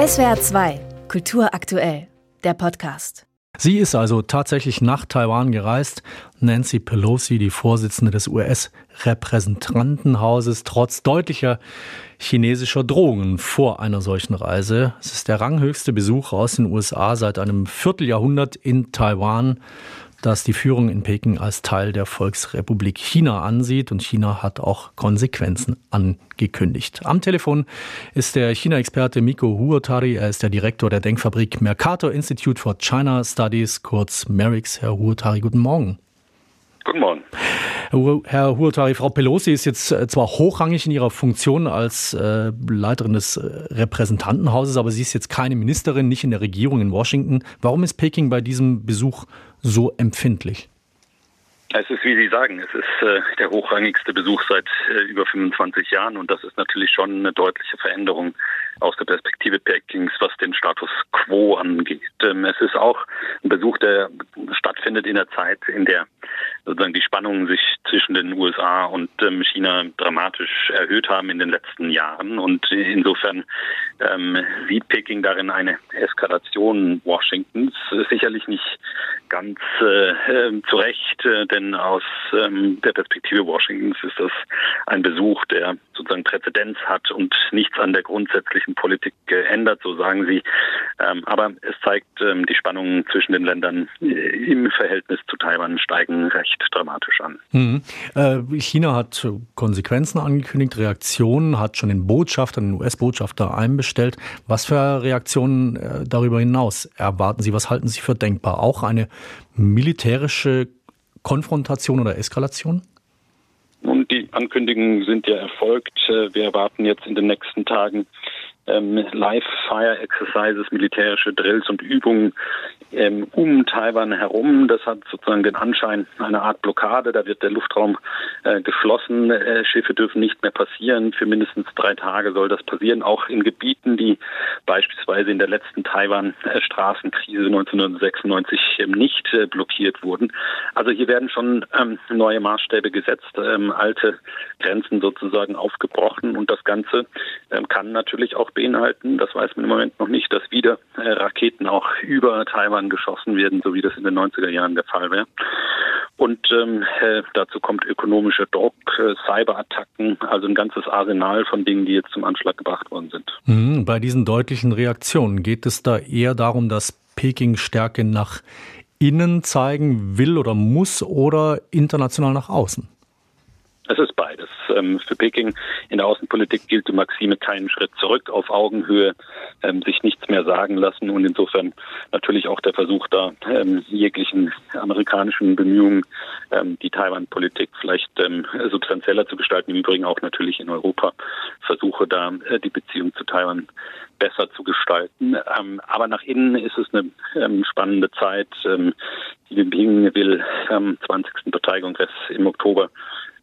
SWR 2, Kultur aktuell, der Podcast. Sie ist also tatsächlich nach Taiwan gereist. Nancy Pelosi, die Vorsitzende des US-Repräsentantenhauses, trotz deutlicher chinesischer Drohungen vor einer solchen Reise. Es ist der ranghöchste Besuch aus den USA seit einem Vierteljahrhundert in Taiwan das die Führung in Peking als Teil der Volksrepublik China ansieht und China hat auch Konsequenzen angekündigt. Am Telefon ist der China-Experte Miko Huotari, er ist der Direktor der Denkfabrik Mercator Institute for China Studies, kurz MERIX. Herr Huotari, guten Morgen. Guten Morgen. Herr Huotari, Frau Pelosi ist jetzt äh, zwar hochrangig in ihrer Funktion als äh, Leiterin des äh, Repräsentantenhauses, aber sie ist jetzt keine Ministerin, nicht in der Regierung in Washington. Warum ist Peking bei diesem Besuch so empfindlich? Es ist, wie Sie sagen, es ist äh, der hochrangigste Besuch seit äh, über 25 Jahren und das ist natürlich schon eine deutliche Veränderung aus der Perspektive Pekings, was den Status quo angeht. Ähm, es ist auch ein Besuch, der stattfindet in der Zeit, in der sozusagen die Spannungen sich zwischen den USA und ähm, China dramatisch erhöht haben in den letzten Jahren. Und insofern ähm, sieht Peking darin eine Eskalation Washingtons. Sicherlich nicht ganz äh, ähm, zu Recht, äh, denn aus ähm, der Perspektive Washingtons ist das ein Besuch, der sozusagen Präzedenz hat und nichts an der grundsätzlichen Politik geändert, so sagen sie. Ähm, aber es zeigt, ähm, die Spannungen zwischen den Ländern äh, im Verhältnis zu Taiwan steigen recht dramatisch an. Mhm. Äh, China hat Konsequenzen angekündigt, Reaktionen, hat schon den Botschafter, den US-Botschafter einbestellt. Was für Reaktionen äh, darüber hinaus erwarten Sie? Was halten Sie für denkbar? Auch eine militärische Konfrontation oder Eskalation? Nun, die Ankündigungen sind ja erfolgt. Äh, wir erwarten jetzt in den nächsten Tagen ähm, Live-Fire-Exercises, militärische Drills und Übungen ähm, um Taiwan herum. Das hat sozusagen den Anschein einer Art Blockade. Da wird der Luftraum äh, geschlossen. Äh, Schiffe dürfen nicht mehr passieren. Für mindestens drei Tage soll das passieren. Auch in Gebieten, die beispielsweise in der letzten Taiwan-Straßenkrise 1996 ähm, nicht äh, blockiert wurden. Also hier werden schon ähm, neue Maßstäbe gesetzt, ähm, alte Grenzen sozusagen aufgebrochen und das Ganze ähm, kann natürlich auch beinhalten, das weiß man im Moment noch nicht, dass wieder äh, Raketen auch über Taiwan geschossen werden, so wie das in den 90er Jahren der Fall wäre. Und ähm, äh, dazu kommt ökonomischer Druck, äh, Cyberattacken, also ein ganzes Arsenal von Dingen, die jetzt zum Anschlag gebracht worden sind. Mhm, bei diesen deutlichen Reaktionen geht es da eher darum, dass Peking Stärke nach innen zeigen will oder muss oder international nach außen? Ähm, für Peking in der Außenpolitik gilt die Maxime keinen Schritt zurück, auf Augenhöhe, ähm, sich nichts mehr sagen lassen und insofern natürlich auch der Versuch da, ähm, jeglichen amerikanischen Bemühungen, die Taiwan-Politik vielleicht substanzieller zu gestalten, im Übrigen auch natürlich in Europa, Versuche da äh, die Beziehung zu Taiwan besser zu gestalten. aber nach innen ist es eine spannende Zeit. Xi Jinping will am 20. Parteikongress im Oktober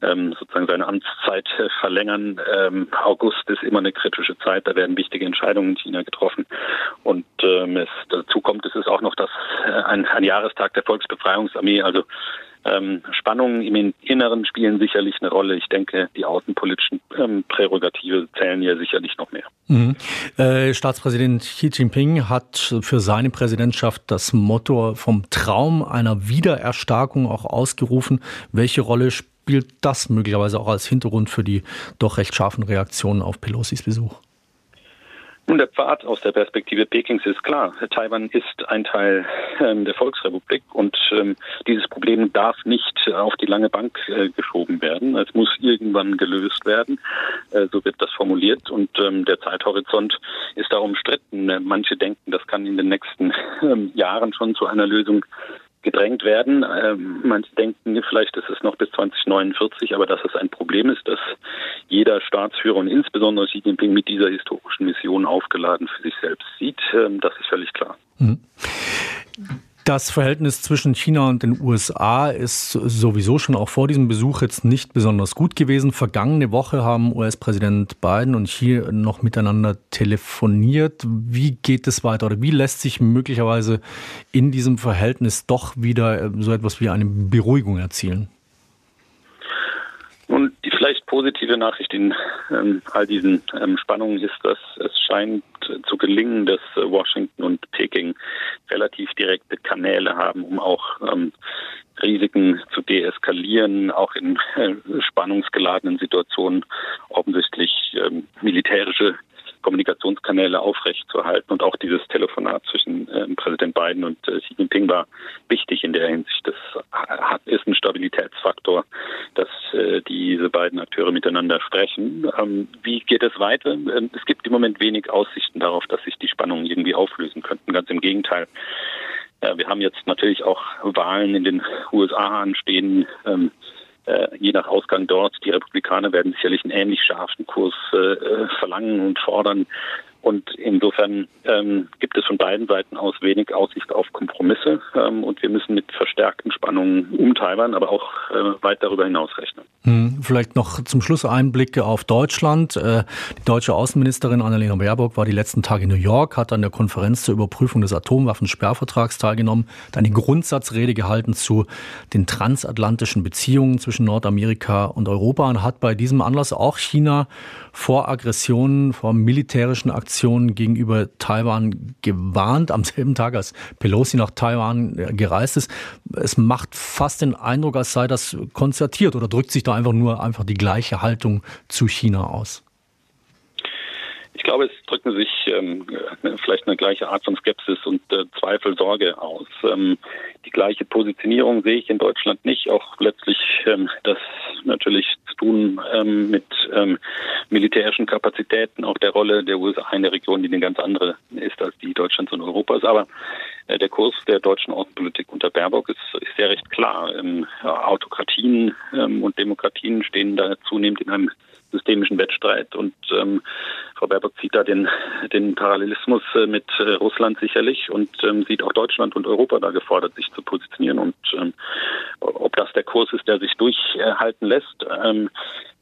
ähm, sozusagen seine Amtszeit äh, verlängern. Ähm, August ist immer eine kritische Zeit, da werden wichtige Entscheidungen in China getroffen. Und ähm, es, dazu kommt, es ist auch noch das äh, ein, ein Jahrestag der Volksbefreiungsarmee, also ähm, Spannungen im Inneren spielen sicherlich eine Rolle. Ich denke, die außenpolitischen ähm, Prärogative zählen hier sicherlich noch mehr. Mhm. Äh, Staatspräsident Xi Jinping hat für seine Präsidentschaft das Motto vom Traum einer Wiedererstarkung auch ausgerufen. Welche Rolle spielt spielt das möglicherweise auch als Hintergrund für die doch recht scharfen Reaktionen auf Pelosis Besuch? Nun, der Pfad aus der Perspektive Pekings ist klar. Taiwan ist ein Teil ähm, der Volksrepublik und ähm, dieses Problem darf nicht auf die lange Bank äh, geschoben werden. Es muss irgendwann gelöst werden. Äh, so wird das formuliert und ähm, der Zeithorizont ist da umstritten. Manche denken, das kann in den nächsten ähm, Jahren schon zu einer Lösung gedrängt werden. Ähm, manche denken, vielleicht ist es noch bis 2049, aber dass es ein Problem ist, dass jeder Staatsführer und insbesondere Xi Jinping mit dieser historischen Mission aufgeladen für sich selbst sieht, ähm, das ist völlig klar. Mhm. Das Verhältnis zwischen China und den USA ist sowieso schon auch vor diesem Besuch jetzt nicht besonders gut gewesen. Vergangene Woche haben US-Präsident Biden und Xi noch miteinander telefoniert. Wie geht es weiter oder wie lässt sich möglicherweise in diesem Verhältnis doch wieder so etwas wie eine Beruhigung erzielen? Und die vielleicht positive Nachricht in ähm, all diesen ähm, Spannungen ist, dass es scheint zu gelingen, dass äh, Washington und Peking relativ direkte Kanäle haben, um auch ähm, Risiken zu deeskalieren, auch in äh, spannungsgeladenen Situationen offensichtlich ähm, militärische Kommunikationskanäle aufrechtzuerhalten. Und auch dieses Telefonat zwischen äh, Präsident Biden und äh, Xi Jinping war wichtig in der Hinsicht. Das hat, ist ein Stabilitätsfaktor, dass äh, diese beiden Akteure miteinander sprechen. Ähm, es weiter? Ähm, es gibt im Moment wenig Aussichten darauf, dass sich die Spannungen irgendwie auflösen könnten. Ganz im Gegenteil. wir haben jetzt natürlich auch Wahlen in den USA anstehen. Ähm, äh, je nach Ausgang dort, die Republikaner werden sicherlich einen ähnlich scharfen Kurs äh, verlangen und fordern. Und insofern ähm, gibt es von beiden Seiten aus wenig Aussicht auf Kompromisse. Ähm, und wir müssen mit verstärkten Spannungen um Taiwan, aber auch äh, weit darüber hinaus rechnen. Hm, vielleicht noch zum Schluss Einblicke auf Deutschland. Äh, die deutsche Außenministerin Annalena Baerbock war die letzten Tage in New York, hat an der Konferenz zur Überprüfung des Atomwaffensperrvertrags teilgenommen, hat eine Grundsatzrede gehalten zu den transatlantischen Beziehungen zwischen Nordamerika und Europa und hat bei diesem Anlass auch China vor Aggressionen, vor militärischen Aktionen gegenüber Taiwan gewarnt, am selben Tag, als Pelosi nach Taiwan äh, gereist ist. Es macht fast den Eindruck, als sei das konzertiert oder drückt sich da einfach nur einfach die gleiche Haltung zu China aus. Ich glaube, es drücken sich ähm, vielleicht eine gleiche Art von Skepsis und äh, Zweifel, Sorge aus. Ähm, die gleiche Positionierung sehe ich in Deutschland nicht. Auch letztlich ähm, das natürlich zu tun ähm, mit ähm, militärischen Kapazitäten, auch der Rolle der USA in der Region, die eine ganz andere ist als die Deutschlands und Europas. Aber äh, der Kurs der deutschen Außenpolitik unter Baerbock ist, ist sehr recht klar. Ähm, Autokratien ähm, und Demokratien stehen da zunehmend in einem systemischen Wettstreit und ähm, Frau Baerbock zieht da den, den Parallelismus äh, mit äh, Russland sicherlich und ähm, sieht auch Deutschland und Europa da gefordert, sich zu positionieren. Und ähm, ob das der Kurs ist, der sich durchhalten lässt, ähm,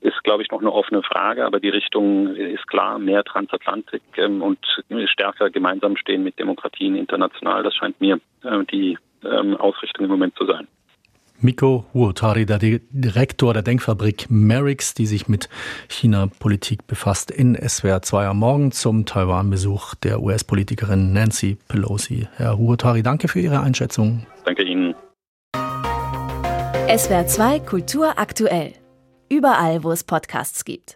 ist, glaube ich, noch eine offene Frage. Aber die Richtung ist klar, mehr Transatlantik ähm, und stärker gemeinsam stehen mit Demokratien international. Das scheint mir äh, die ähm, Ausrichtung im Moment zu sein. Miko Huotari, der Direktor der Denkfabrik Merix, die sich mit China-Politik befasst, in SWR 2 am Morgen zum Taiwan-Besuch der US-Politikerin Nancy Pelosi. Herr Huotari, danke für Ihre Einschätzung. Danke Ihnen. SWR 2 Kultur aktuell. Überall, wo es Podcasts gibt.